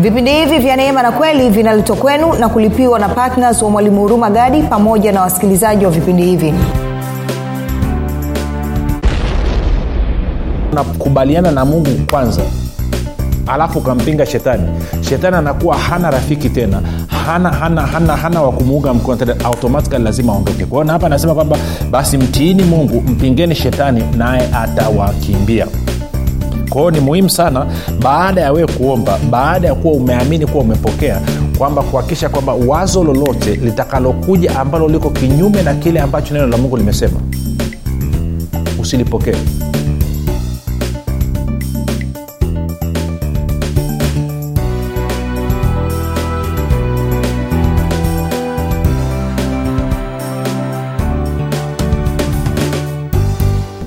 vipindi hivi vya neema na kweli vinaletwa kwenu na kulipiwa na ptns wa mwalimu huruma gadi pamoja na wasikilizaji wa vipindi hivi. Unakubaliana na mungu kwanza alafu ukampinga shetani. Shetani anakuwa hana rafiki tena. Hana hana hana hana wa kumuunga mkono automatikali lazima aondoke. Kwaona hapa anasema kwamba basi mtiini mungu mpingeni shetani naye atawakimbia kwao ni muhimu sana baada ya wewe kuomba baada ya kuwa umeamini kuwa umepokea kwamba kuhakikisha kwamba wazo lolote litakalokuja ambalo liko kinyume na kile ambacho neno la mungu limesema usilipokee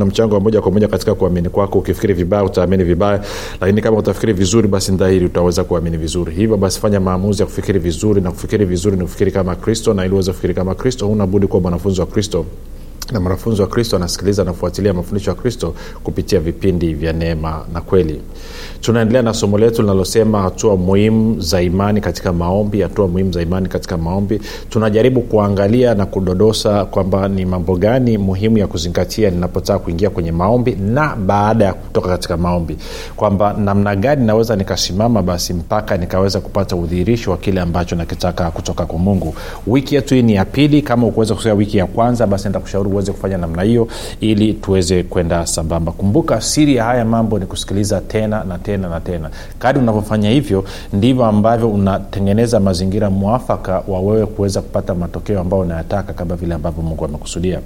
kuna mchango wa moja kwa moja katika kuamini kwako. Ukifikiri vibaya utaamini vibaya lakini kama utafikiri vizuri basi ndahili utaweza kuamini vizuri. Hivyo basi fanya maamuzi ya kufikiri vizuri na kufikiri vizuri ni kufikiri kama kristo na ili uweze kufikiri kama kristo huna budi kuwa mwanafunzi wa kristo na mwanafunzi wa kristo anasikiliza na mafundisho ya kristo kupitia vipindi vya neema na kweli. Tunaendelea na somo letu linalosema hatua muhimu za imani katika maombi hatua muhimu za imani katika maombi. Tunajaribu kuangalia na kudodosa kwamba ni mambo gani muhimu ya kuzingatia ninapotaka kuingia kwenye maombi na baada ya kutoka katika maombi. Kwamba namna gani naweza nikasimama basi mpaka nikaweza kupata udhihirisho wa kile ambacho nakitaka kutoka kwa mungu. Wiki yetu hii ni ya pili. Kama ukuweza kusia wiki ya kwanza basi nitakushauri uweze kufanya namna hiyo ili tuweze kwenda sambamba. Kumbuka siri ya haya mambo ni kusikiliza tena na tena na tena. Kadi unavyofanya hivyo ndivyo ambavyo unatengeneza mazingira mwafaka wa wewe kuweza kupata matokeo ambayo unayataka kama vile ambavyo mungu amekusudia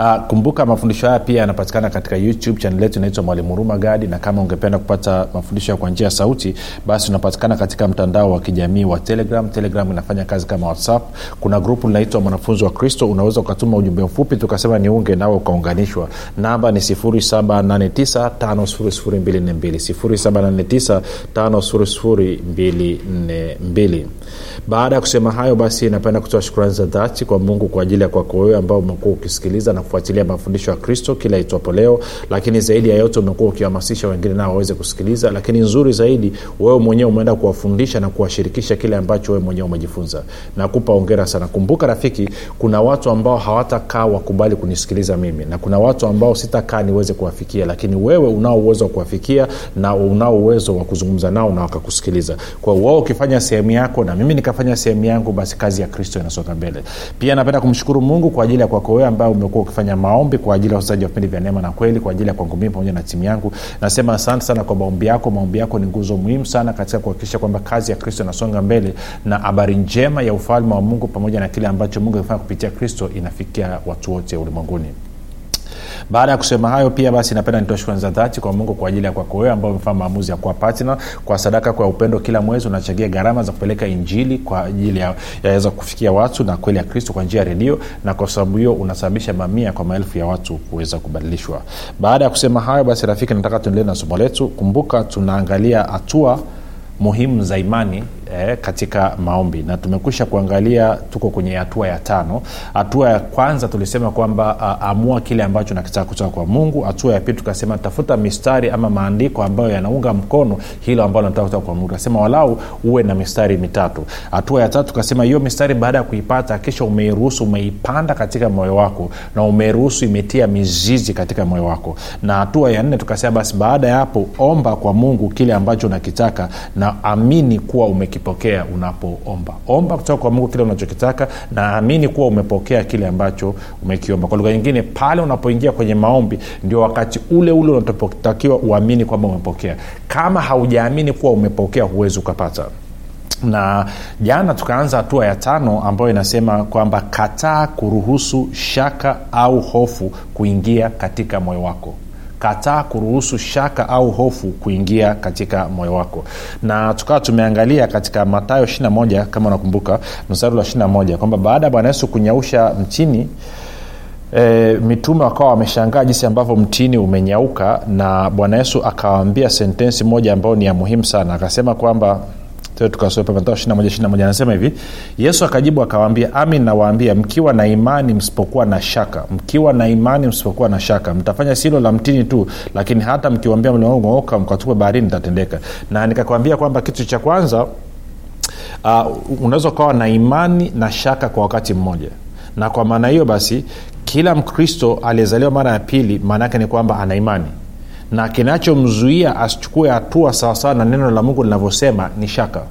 Uh, kumbuka mafundisho haya pia yanapatikana katika youtube chanel yetu inaitwa mwalimu huruma gadi na kama ungependa kupata mafundisho kwa njia ya sauti basi unapatikana katika mtandao wa kijamii wa telegram. Telegram inafanya kazi kama whatsapp. Kuna grupu linaitwa mwanafunzi wa kristo. Unaweza ukatuma ujumbe mfupi tukasema niunge nawe ukaunganishwa. Namba ni 789 5242 baada ya kusema hayo basi napenda kutoa shukrani za dhati kwa mungu kwa ajili ya kwako wewe ambao umekuwa ukisikiliza na kufuatilia mafundisho ya kristo kila itwapo leo. Lakini zaidi ya yote umekuwa ukihamasisha wengine nao waweze kusikiliza. Lakini nzuri zaidi wewe mwenyewe umeenda kuwafundisha na kuwashirikisha kile ambacho wewe mwenyewe umejifunza. Nakupa ongera sana. Kumbuka rafiki kuna watu ambao hawatakaa wakubali kunisikiliza mimi. Na kuna watu ambao sitakaa niweze kuwafikia. Lakini wewe unao uwezo wa kuwafikia na unao uwezo wa kuzungumza nao na wakakusikiliza. Kwa wao ukifanya sehemu yako na mimi nikafanya sehemu yangu basi kazi ya kristo inasonga mbele. Pia napenda kumshukuru mungu kwa ajili ya kwako wewe ambaye umekuwa ukifanya maombi kwa ajili ya usaji wa vipindi vya neema na kweli kwa ajili ya kwangu mimi pamoja na timu yangu. Nasema asante sana kwa maombi yako. Maombi yako ni nguzo muhimu sana katika kuhakikisha kwamba kazi ya kristo inasonga mbele na habari njema ya ufalme wa mungu pamoja na kile ambacho mungu amefanya kupitia kristo inafikia watu wote ulimwenguni baada ya kusema hayo pia basi napenda nitoa shukrani za dhati kwa mungu kwa ajili ya kwako wewe ambao umefanya maamuzi ya kuwa patna kwa sadaka kwa upendo kila mwezi unachangia gharama za kupeleka injili kwa ajili ya yaweza kufikia watu na kweli ya kristo kwa njia ya redio na kwa sababu hiyo unasababisha mamia kwa maelfu ya watu kuweza kubadilishwa. Baada ya kusema hayo basi rafiki nataka tuendelee na somo letu. Kumbuka tunaangalia hatua muhimu za imani eh, katika maombi. Na tumekwisha kuangalia tuko kwenye hatua ya tano. Hatua ya kwanza tulisema kwamba amua kile ambacho nakitaka kutoka kwa mungu. Hatua ya pili tukasema tafuta mistari ama maandiko ambayo yanaunga mkono hilo ambalo nataka kutoka kwa mungu. Tukasema walau uwe na mistari mitatu. Hatua ya tatu tukasema hiyo mistari baada ya kuipata kisha umeiruhusu umeipanda katika moyo wako na umeruhusu imetia mizizi katika moyo wako. Na hatua ya nne tukasema basi baada ya hapo omba kwa mungu kile ambacho unakitaka na amini kuwa umekipokea unapoomba. Omba kutoka kwa mungu kile unachokitaka naamini kuwa umepokea kile ambacho umekiomba. Kwa lugha nyingine pale unapoingia kwenye maombi ndio wakati ule ule unapotakiwa uamini kwamba umepokea. Kama haujaamini kuwa umepokea huwezi ukapata. Na jana tukaanza hatua ya tano ambayo inasema kwamba kataa kuruhusu shaka au hofu kuingia katika moyo wako kataa kuruhusu shaka au hofu kuingia katika moyo wako. Na tukawa tumeangalia katika matayo 21 kama unakumbuka mstari wa 21 kwamba baada ya bwana yesu kunyausha mchini E, mitume wakawa wameshangaa jinsi ambavyo mtini umenyauka na bwana yesu akawaambia sentensi moja ambayo ni ya muhimu sana. Akasema kwamba anasema hivi yesu akajibu akawaambia amin nawaambia mkiwa na imani msipokuwa na shaka mkiwa na imani msipokuwa na shaka mtafanya silo la mtini tu lakini hata mkiwambia mliongooka mkatupe baharini tatendeka na nikakwambia kwamba kitu cha kwanza uh, unaweza ukawa na imani na shaka kwa wakati mmoja. Na kwa maana hiyo basi kila mkristo aliyezaliwa mara ya pili maana yake ni kwamba ana imani na kinachomzuia asichukue hatua sawasawa na neno la mungu linavyosema ni shaka.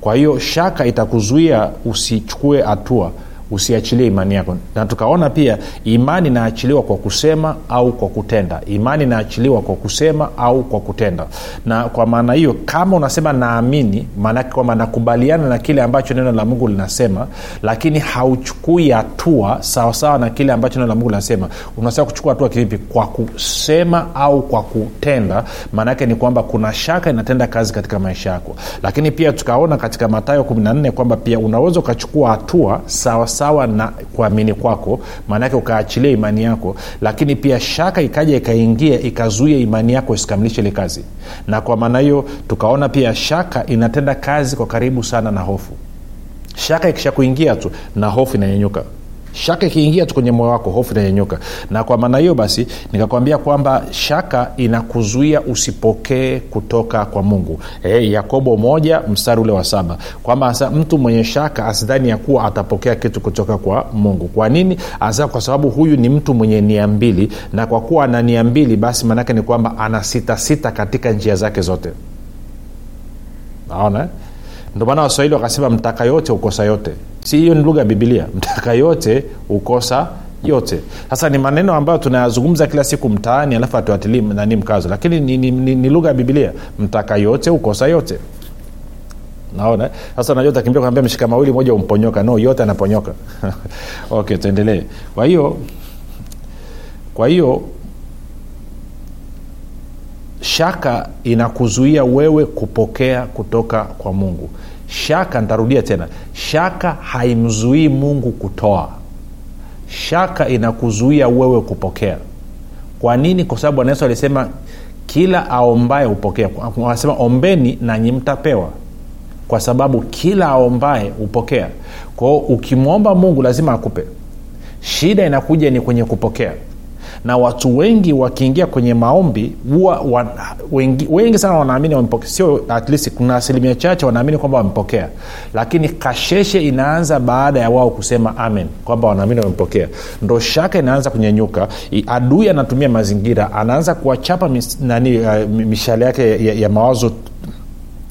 Kwa hiyo shaka itakuzuia usichukue hatua usiachilie imani yako. Na tukaona pia imani inaachiliwa kwa kusema au kwa kutenda. Imani inaachiliwa kwa kusema au kwa kutenda. Na kwa maana hiyo kama unasema naamini maanake kwamba nakubaliana na kile ambacho neno la mungu linasema lakini hauchukui hatua sawasawa na kile ambacho neno la mungu linasema. Unasema kuchukua hatua kivipi? Kwa kusema au kwa kutenda. Maanaake ni kwamba kuna shaka inatenda kazi katika maisha yako. Lakini pia tukaona katika matayo 14 kwamba pia unaweza ukachukua hatua sawa sawa na kuamini kwako maanake ukaachilia imani yako lakini pia shaka ikaja ikaingia ikazuia imani yako isikamilishe ile kazi. Na kwa maana hiyo tukaona pia shaka inatenda kazi kwa karibu sana na hofu. Shaka ikisha kuingia tu na hofu inanyenyuka shaka ikiingia tu kwenye moyo wako hofu inanyenyuka. Na kwa maana hiyo basi nikakwambia kwamba shaka inakuzuia usipokee kutoka kwa mungu. E, yakobo moja mstari ule wa saba. Kwamba mtu mwenye shaka asidhani ya kuwa atapokea kitu kutoka kwa mungu. Kwa nini? Asa kwa sababu huyu ni mtu mwenye nia mbili. Na kwa kuwa ana nia mbili basi maanaake ni kwamba ana sitasita katika njia zake zote. Naona ndio maana waswahili wakasema mtaka yote ukosa yote. Si hiyo ni lugha ya bibilia mtaka yote ukosa yote. Sasa ni maneno ambayo tunayazungumza kila siku mtaani alafu hatuatilii nani mkazo. Lakini ni, ni, ni, ni lugha ya bibilia mtaka yote ukosa yote. Naona. Sasa najua utakimbia kuambia mshika mawili moja umponyoka. No yote anaponyoka. Okay tuendelee. Kwa hiyo kwa hiyo shaka inakuzuia wewe kupokea kutoka kwa mungu. Shaka ntarudia tena. Shaka haimzuii mungu kutoa. Shaka inakuzuia wewe kupokea. Kwa nini? Kwa sababu bwana alisema kila aombaye hupokea. Anasema ombeni nanyi mtapewa. Kwa sababu kila aombaye hupokea. Kwao ukimwomba mungu lazima akupe. Shida inakuja ni kwenye kupokea na watu wengi wakiingia kwenye maombi huwa wa, wengi, wengi sana wanaamini wamepokea. Sio at least kuna asilimia chache wanaamini kwamba wamepokea. Lakini kasheshe inaanza baada ya wao kusema amen kwamba wanaamini wamepokea. Ndo shaka inaanza kunyenyuka adui anatumia mazingira anaanza kuwachapa mis, nani uh, mishale yake ya, ya mawazo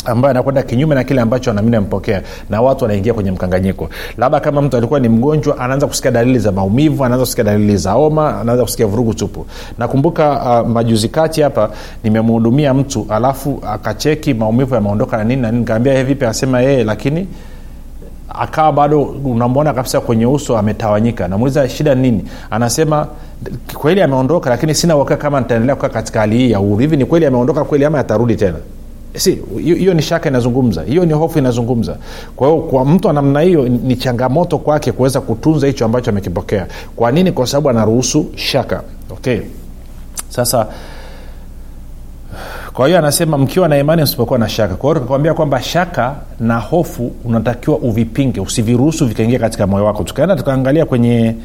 ambayo anakwenda kinyume na kile ambacho anaamini amepokea na watu wanaingia kwenye mkanganyiko. Labda kama mtu alikuwa ni mgonjwa anaanza kusikia dalili za maumivu anaanza kusikia dalili za homa anaanza kusikia vurugu tupu. Nakumbuka uh, majuzi kati hapa nimemhudumia mtu alafu akacheki maumivu yameondoka na nini na nini. Nikaambia vipi? Asema yeye lakini akawa bado unamwona kabisa kwenye uso ametawanyika. Namuuliza shida nini? Anasema kweli ameondoka lakini sina uhakika kama nitaendelea kukaa katika hali hii ya uhuru hivi ni kweli ameondoka kweli ama atarudi tena si hiyo ni shaka inazungumza. Hiyo ni hofu inazungumza. Kwa hiyo kwa mtu wa namna hiyo ni changamoto kwake kuweza kutunza hicho ambacho amekipokea. Kwa nini? Kwa sababu anaruhusu shaka. Okay. Sasa kwa hiyo anasema mkiwa na imani msipokuwa na shaka. Kwa hiyo tukakwambia kwamba shaka na hofu unatakiwa uvipinge usiviruhusu vikaingia katika moyo wako. Tukaenda tukaangalia kwenye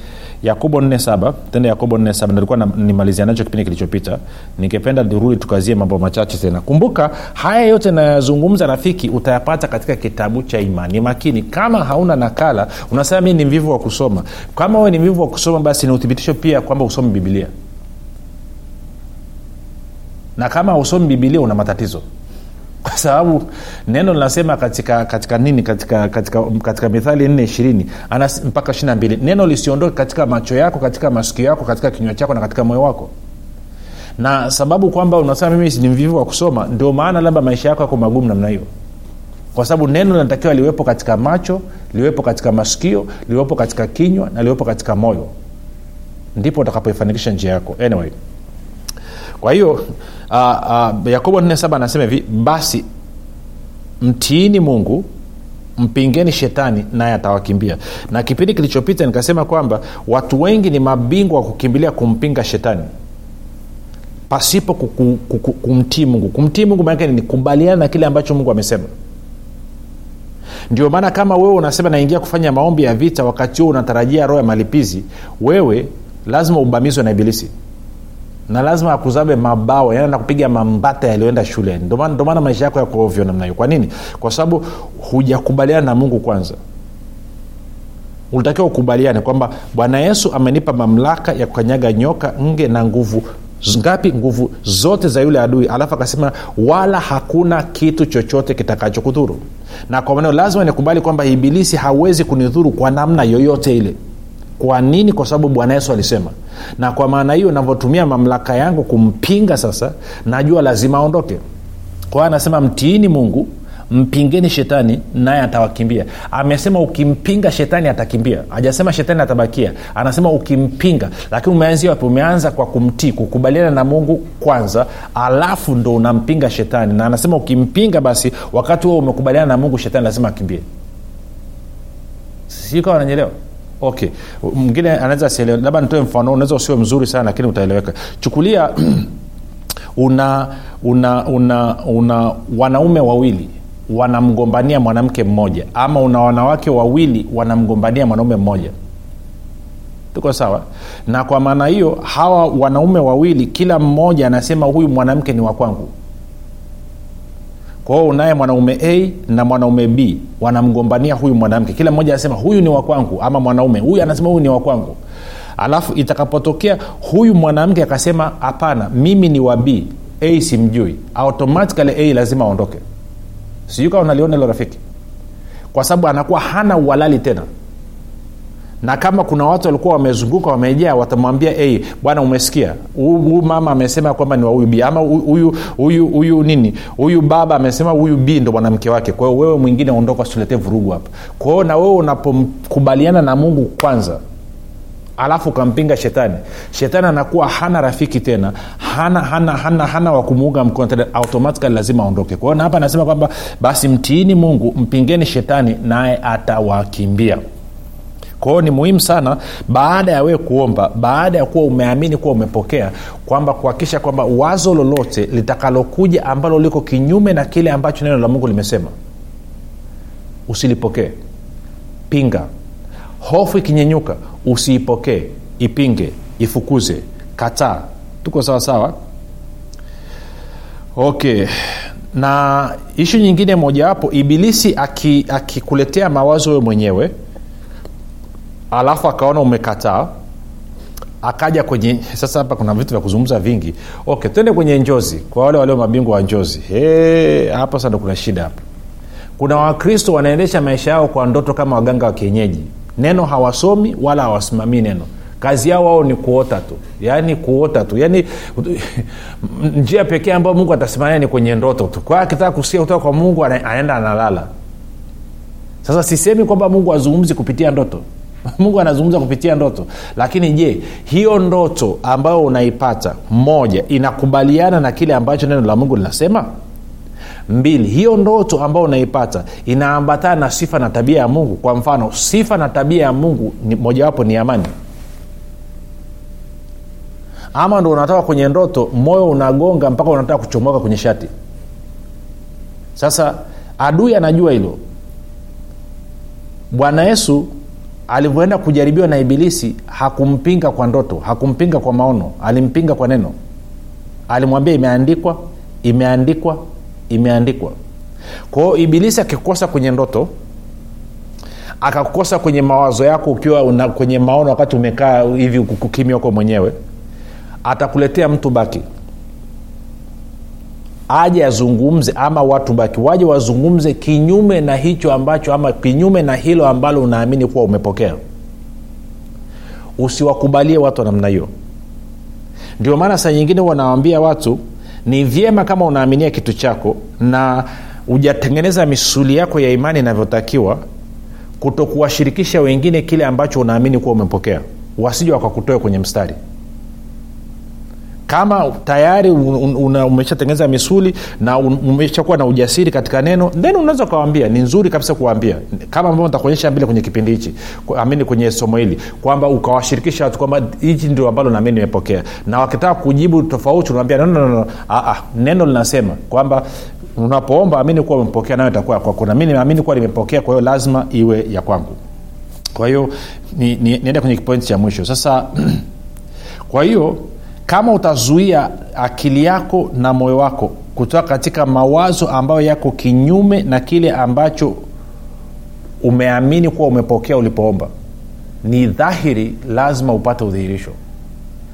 yakobo 47 tende yakobo 47 nilikuwa nimalizia nacho kipindi kilichopita. Ningependa nirudi tukazie mambo machache tena. Kumbuka haya yote nayazungumza rafiki utayapata katika kitabu cha imani. Makini. Kama hauna nakala unasema mi ni mvivu wa kusoma. Kama wewe ni mvivu wa kusoma basi ni uthibitisho pia kwamba usome bibilia na kama usomi bibilia una matatizo kwa sababu neno linasema katika katika nini? Katika katika, katika mithali nne ishirini mpaka ishiri na mbili neno lisiondoke katika macho yako katika masikio yako katika kinywa chako na katika moyo wako. Na sababu kwamba unasema mimi ni mvivu wa kusoma ndio maana labda maisha yako yako magumu namna hiyo. Kwa sababu neno linatakiwa liwepo katika macho liwepo katika masikio liwepo katika kinywa na liwepo katika moyo. Ndipo utakapoifanikisha njia yako. Anyway kwa hiyo uh, uh, yakobo 47 anasema hivi basi mtiini mungu mpingeni shetani naye atawakimbia. Na kipindi kilichopita nikasema kwamba watu wengi ni mabingwa wa kukimbilia kumpinga shetani pasipo kuku, kuku, kumtii mungu. Kumtii mungu maanake ni kubaliana na kile ambacho mungu amesema. Ndio maana kama wewe unasema naingia kufanya maombi ya vita wakati huo unatarajia roho ya malipizi wewe lazima ubamizwe na ibilisi na lazima akuzabe mabawa yani nakupiga mambata yaliyoenda shuleni. Ndomaana maisha yako yako ovyo namna hiyo. Kwa nini? Kwa sababu hujakubaliana na mungu kwanza. Ulitakiwa ukubaliane kwamba bwana yesu amenipa mamlaka ya kukanyaga nyoka nge na nguvu ngapi? Nguvu zote za yule adui. Alafu akasema wala hakuna kitu chochote kitakachokudhuru na kwa maneo lazima nikubali kwamba ibilisi hawezi kunidhuru kwa namna yoyote ile kwa nini? Kwa sababu bwana yesu alisema. Na kwa maana hiyo navyotumia mamlaka yangu kumpinga sasa najua lazima aondoke. Kwa anasema mtiini mungu mpingeni shetani naye atawakimbia. Amesema ukimpinga shetani atakimbia. Hajasema shetani atabakia. Anasema ukimpinga. Lakini umeanzia wapi? Umeanza kwa kumtii kukubaliana na mungu kwanza alafu ndo unampinga shetani. Na anasema ukimpinga basi wakati huo umekubaliana na mungu shetani lazima akimbie. Sikawa ananyelewa okay. Mwingine anaweza sielewa labda nitoe mfano unaweza usiwe mzuri sana lakini utaeleweka. Chukulia una una una una wanaume wawili wanamgombania mwanamke mmoja ama una wanawake wawili wanamgombania mwanaume mmoja. Tuko sawa? Na kwa maana hiyo hawa wanaume wawili kila mmoja anasema huyu mwanamke ni wa kwangu kwa hiyo unaye mwanaume a na mwanaume b wanamgombania huyu mwanamke. Kila mmoja anasema huyu ni wakwangu ama mwanaume huyu anasema huyu ni wa kwangu. Alafu itakapotokea huyu mwanamke akasema hapana mimi ni wa b a simjui. Automatikali a lazima aondoke. Sijui kawa unaliona hilo rafiki. Kwa sababu anakuwa hana uhalali tena na kama kuna watu walikuwa wamezunguka wamejaa watamwambia hey, bwana umesikia? Huyu mama amesema kwamba ni wa huyu ama huyu nini? Huyu baba amesema huyu b ndo mwanamke wake. Kwa hiyo wewe mwingine ondoka usiletee vurugu hapa. Kwa hiyo na wewe unapokubaliana na mungu kwanza alafu ukampinga shetani shetani anakuwa hana rafiki tena hana hana hana, hana wa kumuunga lazima aondoke. Kwa hiyo na hapa anasema kwamba basi mtiini mungu mpingeni shetani naye atawakimbia kwa hiyo ni muhimu sana baada ya wewe kuomba baada ya kuwa umeamini kuwa umepokea kwamba kuhakikisha kwamba wazo lolote litakalokuja ambalo liko kinyume na kile ambacho neno la mungu limesema usilipokee. Pinga. Hofu ikinyenyuka usiipokee ipinge ifukuze kataa. Tuko sawasawa sawa? Okay. Na ishu nyingine mojawapo ibilisi akikuletea aki mawazo wewe mwenyewe alafu akaona umekataa akaja kwenye sasa hapa kuna vitu vya kuzungumza vingi. Okay twende kwenye njozi kwa wale walio mabingwa wa njozi. Hapa sasa ndo kuna shida hapa. Kuna wakristo wanaendesha maisha yao kwa ndoto kama waganga wa kienyeji. Neno hawasomi wala hawasimamii neno. Kazi yao wao ni kuota tu. Yaani kuota tu. Yaani njia pekee ambayo mungu atasimamia ni kwenye ndoto tu. Kwa akitaka kusikia kutoka kwa mungu anaenda analala. Sasa sisemi kwamba mungu azungumzi kupitia ndoto mungu anazungumza kupitia ndoto. Lakini je hiyo ndoto ambayo unaipata moja inakubaliana na kile ambacho neno la mungu linasema? Mbili hiyo ndoto ambayo unaipata inaambatana na sifa na tabia ya mungu. Kwa mfano sifa na tabia ya mungu mojawapo ni amani. Ama ndo unatoka kwenye ndoto moyo unagonga mpaka unataka kuchomoka kwenye shati. Sasa adui anajua hilo. Bwana yesu alivyoenda kujaribiwa na ibilisi hakumpinga kwa ndoto hakumpinga kwa maono alimpinga kwa neno. Alimwambia imeandikwa imeandikwa imeandikwa. Kwa hiyo ibilisi akikukosa kwenye ndoto akakukosa kwenye mawazo yako ukiwa una, kwenye maono wakati umekaa hivi kukimya huko mwenyewe atakuletea mtu baki aje azungumze ama watu baki waje wazungumze kinyume na hicho ambacho ama kinyume na hilo ambalo unaamini kuwa umepokea. Usiwakubalie watu wa namna hiyo. Ndio maana saa nyingine wanawambia watu ni vyema kama unaaminia kitu chako na hujatengeneza misuli yako ya imani inavyotakiwa kutokuwashirikisha wengine kile ambacho unaamini kuwa umepokea. Wasije wakakutoe kwenye mstari kama tayari umeshatengeneza misuli na umeshakuwa na ujasiri katika neno then unaweza ukawambia ni nzuri kabisa kuwambia kama ambavyo nitakuonyesha mbele kwenye kipindi hichi amini kwenye somo hili kwamba ukawashirikisha watu kwamba hichi ndio ambalo nami nimepokea. Na wakitaka kujibu tofauti unawambia no, no, no, no. Aa, neno linasema kwamba unapoomba amini kuwa umepokea nayo itakuwa kwako. Na mi kuwa nimepokea kwa hiyo lazima iwe ya kwangu. Kwa hiyo ni, ni, niende kwenye kipointi cha mwisho. Sasa kwa hiyo kama utazuia akili yako na moyo wako kutoka katika mawazo ambayo yako kinyume na kile ambacho umeamini kuwa umepokea ulipoomba ni dhahiri lazima upate udhihirisho.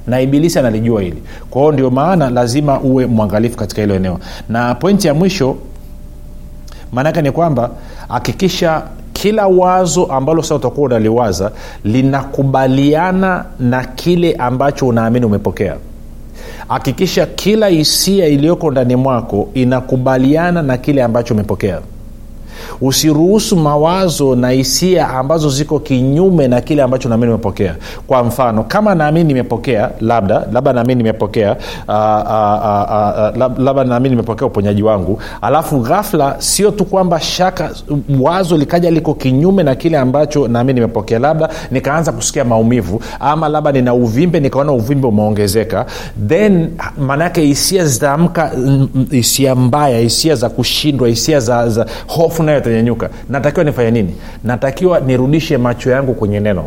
Na ibilisi analijua hili. Kwa hiyo ndio maana lazima uwe mwangalifu katika hilo eneo. Na pointi ya mwisho maanaake ni kwamba hakikisha kila wazo ambalo sasa utakuwa unaliwaza linakubaliana na kile ambacho unaamini umepokea. Hakikisha kila hisia iliyoko ndani mwako inakubaliana na kile ambacho umepokea usiruhusu mawazo na hisia ambazo ziko kinyume na kile ambacho naamini nimepokea kwa mfano kama naamini nimepokea labda labda naamini nimepokea uh, uh, uh, labda naamini nimepokea uponyaji wangu. Alafu ghafla sio tu kwamba shaka wazo likaja liko kinyume na kile ambacho naamini nimepokea. Labda nikaanza kusikia maumivu ama labda nina uvimbe nikaona uvimbe umeongezeka. Then maanaake hisia zitaamka hisia mbaya hisia za kushindwa hisia za, za hofu nayo natakiwa nifanye nini? Natakiwa nirudishe macho yangu kwenye neno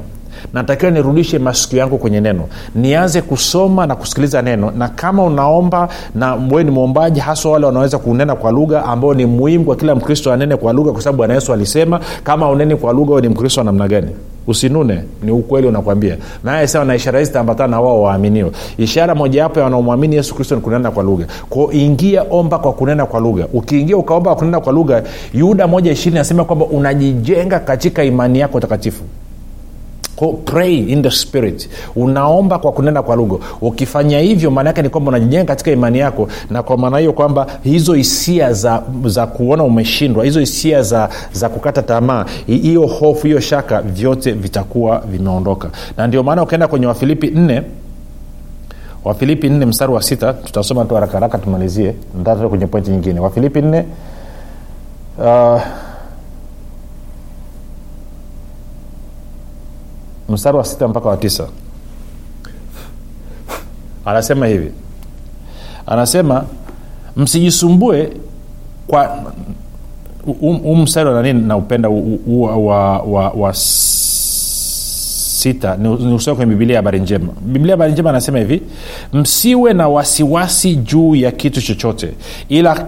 natakiwa nirudishe masikio yangu kwenye neno. Nianze kusoma na kusikiliza neno. Na kama unaomba na we ni mwombaji haswa wale wanaweza kunena kwa lugha ambao ni muhimu kwa kila mkristo anene kwa lugha kwa sababu bwana yesu alisema kama uneni kwa lugha ni mkristo namna gani? Usinune ni ukweli unakwambia. Naye na ishara hizi zitaambatana na wao waaminio. Ishara mojawapo ya wanaomwamini yesu kristo ni kunena kwa lugha. Ko ingia omba kwa kunena kwa lugha. Ukiingia ukaomba kwa kunena kwa lugha yuda moja ishirini anasema kwamba unajijenga katika imani yako takatifu pray in the spirit. Unaomba kwa kunena kwa lugha. Ukifanya hivyo maana yake ni kwamba unajijenga katika imani yako na kwa maana hiyo kwamba hizo hisia za, za kuona umeshindwa hizo hisia za, za kukata tamaa hiyo hofu hiyo shaka vyote vitakuwa vimeondoka. Na ndio maana ukaenda kwenye wafilipi 4 wafilipi 4 mstari wa sita tutasoma tu haraka haraka tumalizie ntaa kwenye pointi nyingine. Wafilipi 4 uh, mstari wa sita mpaka wa tisa. Anasema hivi. Anasema msijisumbue kwa huu mstari wa nini naupenda wa, wa, wa, wa sita. Ni usome kwenye bibilia habari njema. Biblia habari njema anasema hivi msiwe na wasiwasi juu ya kitu chochote ila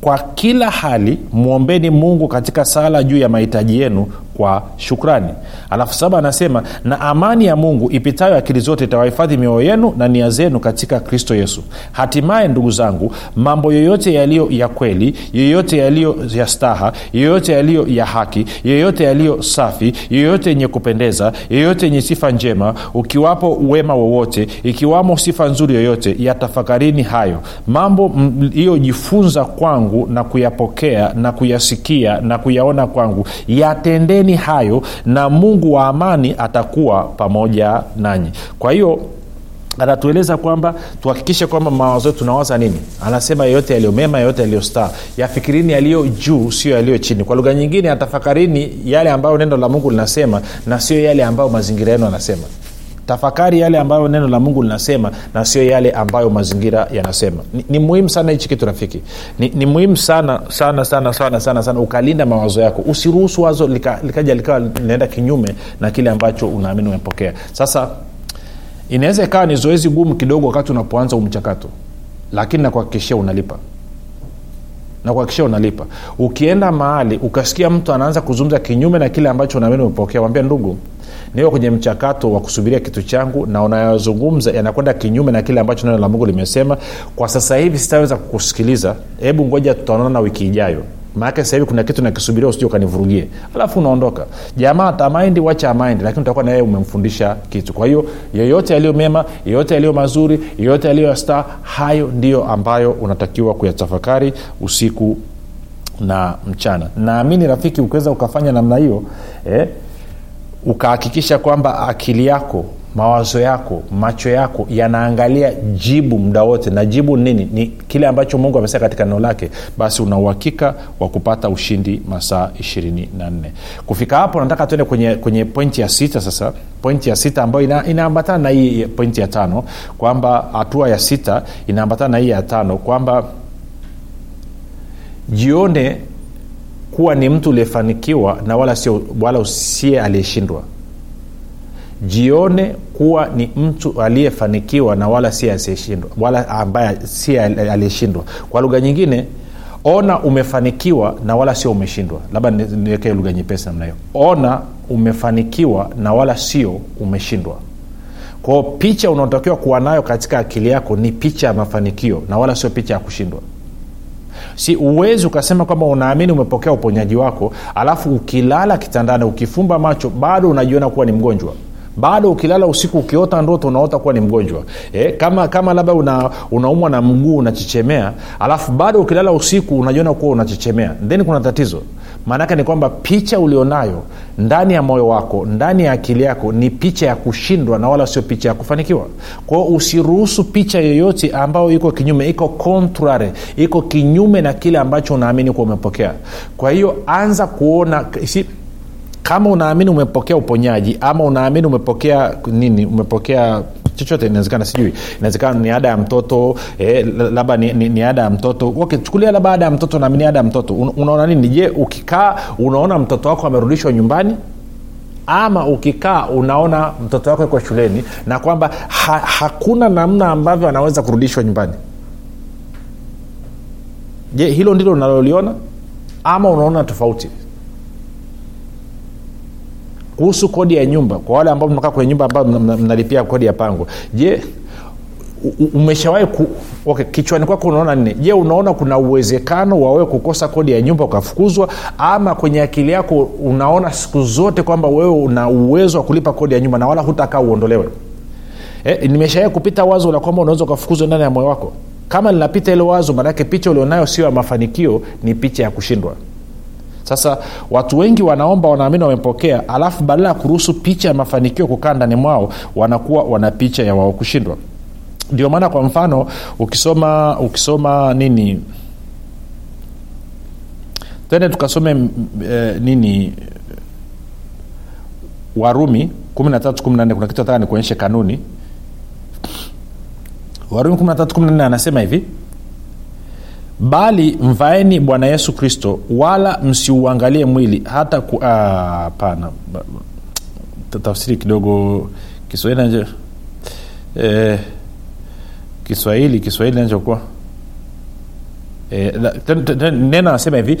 kwa kila hali mwombeni mungu katika sala juu ya mahitaji yenu kwa shukrani. Alafu saba anasema na amani ya mungu ipitayo akili zote itawahifadhi mioyo yenu na nia zenu katika kristo yesu. Hatimaye ndugu zangu mambo yoyote yaliyo ya kweli yoyote yaliyo ya staha yoyote yaliyo ya haki yoyote yaliyo safi yoyote yenye kupendeza yoyote yenye sifa njema ukiwapo wema wowote ikiwamo sifa nzuri yoyote yatafakarini hayo. Mambo mliyojifunza kwangu na kuyapokea na kuyasikia na kuyaona kwangu yatendeni hayo na mungu wa amani atakuwa pamoja nanyi. Kwa hiyo anatueleza kwamba tuhakikishe kwamba mawazo yetu tunawaza nini? Anasema yeyote yaliyomema yeyote yaliyostaa yafikirini yaliyo juu sio yaliyo chini. Kwa lugha nyingine atafakarini yale ambayo neno la mungu linasema na sio yale ambayo mazingira yenu anasema tafakari yale ambayo neno la mungu linasema na sio yale ambayo mazingira yanasema. Ni, ni muhimu sana hichi kitu rafiki. Ni, ni muhimu sana sana sana sana sana sana ukalinda mawazo yako. Usiruhusu wazo likaja lika likawa linaenda kinyume na kile ambacho unaamini umepokea. Sasa inaweza ikawa ni zoezi gumu kidogo wakati unapoanza umchakato lakini nakuhakikishia unalipa. Nakuhakikishia unalipa. Ukienda mahali ukasikia mtu anaanza kuzungumza kinyume na kile ambacho unaamini umepokea wambia ndugu niko kwenye mchakato wa kusubiria kitu changu na unayozungumza yanakwenda kinyume na kile ambacho neno la mungu limesema. Kwa sasa hivi sitaweza kukusikiliza. Hebu ngoja tutaonana wiki ijayo. Maanake hivi kuna kitu nakisubiria usije ukanivurugie. Alafu unaondoka. Jamaa atamaindi wacha amaindi lakini utakuwa naye umemfundisha kitu. Kwa hiyo yeyote yaliyo mema yeyote yaliyo mazuri yeyote yaliyo ya staa hayo ndiyo ambayo unatakiwa kuyatafakari usiku na mchana. Naamini rafiki ukiweza ukafanya namna hiyo eh, ukahakikisha kwamba akili yako mawazo yako macho yako yanaangalia jibu muda wote. Na jibu nini? Ni kile ambacho mungu amesema katika neno lake basi una uhakika wa kupata ushindi masaa 24 kufika hapo nataka tuende kwenye, kwenye pointi ya sita sasa. Pointi ya sita ambayo ina, inaambatana na hii pointi ya tano kwamba hatua ya sita inaambatana na hii ya tano kwamba jione kuwa ni mtu uliyefanikiwa na wala sio wala usie aliyeshindwa. Jione kuwa ni mtu aliyefanikiwa na wala si asiyeshindwa wala ambaye si aliyeshindwa. Kwa lugha nyingine ona umefanikiwa na wala sio umeshindwa. Labda niwekee lugha nyepesi namna hiyo. Ona umefanikiwa na wala sio umeshindwa. Kwao picha unaotakiwa kuwa nayo katika akili yako ni picha ya mafanikio na wala sio picha ya kushindwa si uwezi ukasema kwamba unaamini umepokea uponyaji wako alafu ukilala kitandani ukifumba macho bado unajiona kuwa ni mgonjwa. Bado ukilala usiku ukiota ndoto unaota kuwa ni mgonjwa. E, kama kama labda una, unaumwa na mguu unachechemea alafu bado ukilala usiku unajiona kuwa unachechemea then kuna tatizo maanake ni kwamba picha ulionayo ndani ya moyo wako ndani ya akili yako ni picha ya kushindwa na wala sio picha ya kufanikiwa. Kwao usiruhusu picha yoyote ambayo iko kinyume iko contrary iko kinyume na kile ambacho unaamini kuwa umepokea. Kwa hiyo anza kuona si, kama unaamini umepokea uponyaji ama unaamini umepokea nini umepokea chochote inawezekana sijui. Inawezekana ni ada ya mtoto eh, labda ni, ni, ni ada ya mtoto. Okay, chukulia labda ada ya mtoto naamini ada ya mtoto. Un, unaona nini? Je ukikaa unaona mtoto wako amerudishwa nyumbani? Ama ukikaa unaona mtoto wako iko shuleni na kwamba ha, hakuna namna ambavyo anaweza kurudishwa nyumbani? Je hilo ndilo unaloliona? Ama unaona tofauti kuhusu kodi ya nyumba kwa wale ambao mnakaa kwenye nyumba ambayo mnalipia kodi ya pango. Je umeshawahi ku, okay, kichwani kwako unaona nini? Je unaona kuna uwezekano wa wewe kukosa kodi ya nyumba ukafukuzwa? Ama kwenye akili yako unaona siku zote kwamba wewe una uwezo wa kulipa kodi ya nyumba na wala hutakaa uondolewe? Eh, nimeshawai kupita wazo la kwamba unaweza ukafukuzwa ndani ya moyo wako. Kama linapita ile wazo maanake picha ulionayo sio ya mafanikio ni picha ya kushindwa sasa watu wengi wanaomba wanaamini wamepokea alafu badala ya kuruhusu picha ya mafanikio kukaa ndani mwao wanakuwa wana picha ya wao kushindwa. Ndio maana kwa mfano ukisoma ukisoma nini? Tende tukasome e, nini? Warumi 13 kuna kitu nataka nikuonyeshe kanuni. Warumi 13 anasema hivi bali mvaeni bwana yesu kristo wala msiuangalie mwili hata hapana. Tafsiri kidogo kiswahili e, kiswahili kiswahili nachokuwa E, neno anasema hivi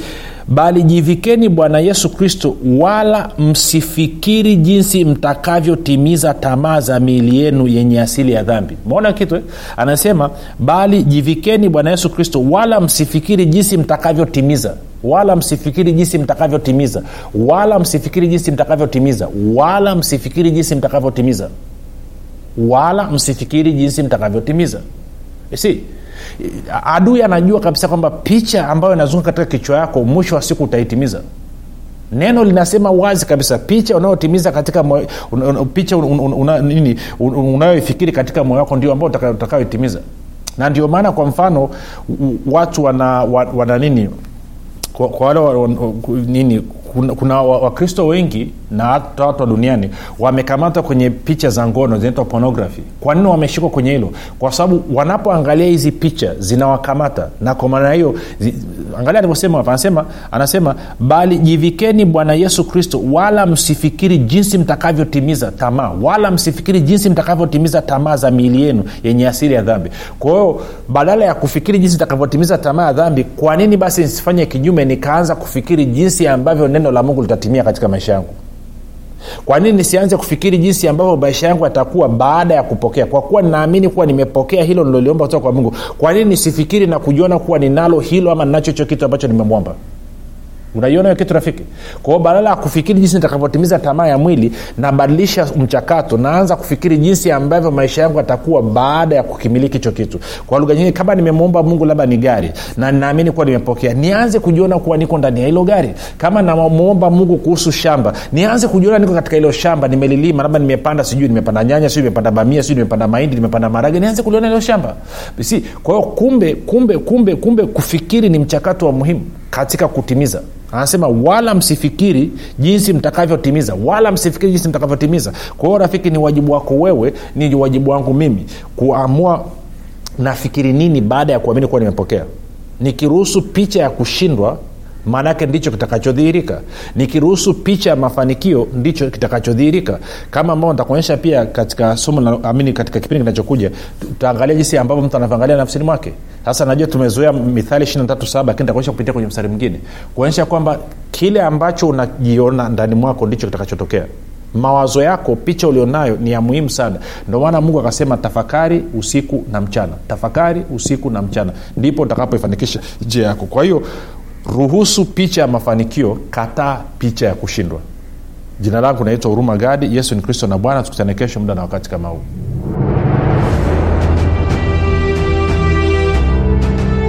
bali jivikeni bwana yesu kristo wala msifikiri jinsi mtakavyotimiza tamaa za miili yenu yenye asili ya dhambi maona kitu eh? anasema bali jivikeni bwana yesu kristo wala msifikiri jinsi mtakavyotimiza wala msifikiri jinsi mtakavyotimiza wala msifikiri jinsi mtakavyotimiza wala msifikiri jinsi mtakavyotimiza wala msifikiri jinsi mtakavyotimiza si adui anajua kabisa kwamba picha ambayo inazunguka katika kichwa yako mwisho wa siku utaitimiza. Neno linasema wazi kabisa picha unayotimiza katika picha unayoifikiri katika moyo wako ndio ambao utakayoitimiza. Na ndio maana kwa mfano watu wana, wana nini kwa, kwa wale nini kuna, kuna wakristo wa wengi na hata watu wa duniani wamekamatwa kwenye picha za ngono zinaitwa pornography. Kwa nini wameshikwa kwenye hilo? Kwa sababu wanapoangalia hizi picha zinawakamata. Na kwa maana hiyo angalia alivyosema hapa. Anasema anasema bali jivikeni bwana yesu kristo wala msifikiri jinsi mtakavyotimiza tamaa wala msifikiri jinsi mtakavyotimiza tamaa za miili yenu yenye asili ya dhambi. Kwa hiyo badala ya kufikiri jinsi mtakavyotimiza tamaa ya dhambi kwa nini basi nisifanye kinyume nikaanza kufikiri jinsi ambavyo neno la mungu litatimia katika maisha yangu. Kwa nini nisianze kufikiri jinsi ambavyo maisha yangu yatakuwa baada ya kupokea? Kwa kuwa ninaamini kuwa nimepokea hilo niloliomba kutoka kwa mungu. Kwa nini nisifikiri na kujiona kuwa ninalo hilo ama ninacho hicho kitu ambacho nimemwomba unaiona hiyo kitu rafiki? Kwao badala ya kufikiri jinsi nitakavyotimiza tamaa ya mwili nabadilisha mchakato naanza kufikiri jinsi ambavyo maisha yangu yatakuwa baada ya kukimiliki hicho kitu. Kwa lugha nyingine kama nimemwomba mungu labda ni gari na ninaamini kuwa nimepokea nianze kujiona kuwa niko ndani ya hilo gari. Kama namwomba mungu kuhusu shamba nianze kujiona niko katika hilo shamba nimelilima labda nimepanda sijui nimepanda nyanya sijui nimepanda bamia sijui nimepanda mahindi nimepanda marage nianze kuliona hilo shamba. Kwa hiyo kumbe kumbe kumbe kumbe kufikiri ni mchakato wa muhimu katika kutimiza anasema wala msifikiri jinsi mtakavyotimiza wala msifikiri jinsi mtakavyotimiza. Kwa hiyo rafiki ni wajibu wako wewe ni wajibu wangu mimi kuamua nafikiri nini baada ya kuamini kuwa nimepokea. Nikiruhusu picha ya kushindwa maana yake ndicho kitakachodhihirika. Nikiruhusu picha ya mafanikio ndicho kitakachodhihirika. Kama ambao nitakuonyesha pia katika somo amini katika kipindi kinachokuja tutaangalia jinsi ambavyo mtu anavyoangalia nafsini mwake. Sasa najua tumezoea mithali 3 lakini takuonyesha kupitia kwenye mstari mwingine. Kuonyesha kwamba kile ambacho unajiona ndani mwako ndicho kitakachotokea. Mawazo yako picha ulionayo ni ya muhimu sana. Ndio maana mungu akasema tafakari usiku na mchana. Tafakari usiku na mchana. Ndipo utakapoifanikisha njia yako. Kwa hiyo ruhusu picha ya mafanikio kataa picha ya kushindwa. Jina langu naitwa huruma gadi. Yesu ni kristo na bwana. Tukutane kesho muda na wakati kama huu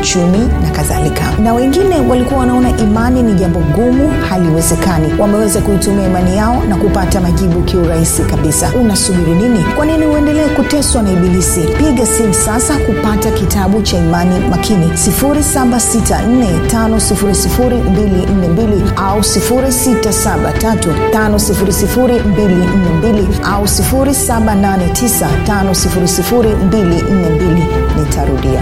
uchumi na kadhalika. Na wengine walikuwa wanaona imani ni jambo gumu haliwezekani. Wameweza kuitumia imani yao na kupata majibu kiurahisi kabisa. Unasubiri nini? Kwa nini uendelee kuteswa na ibilisi? Piga simu sasa kupata kitabu cha imani makini. 7645242 au 6735242 au 7895242 nitarudia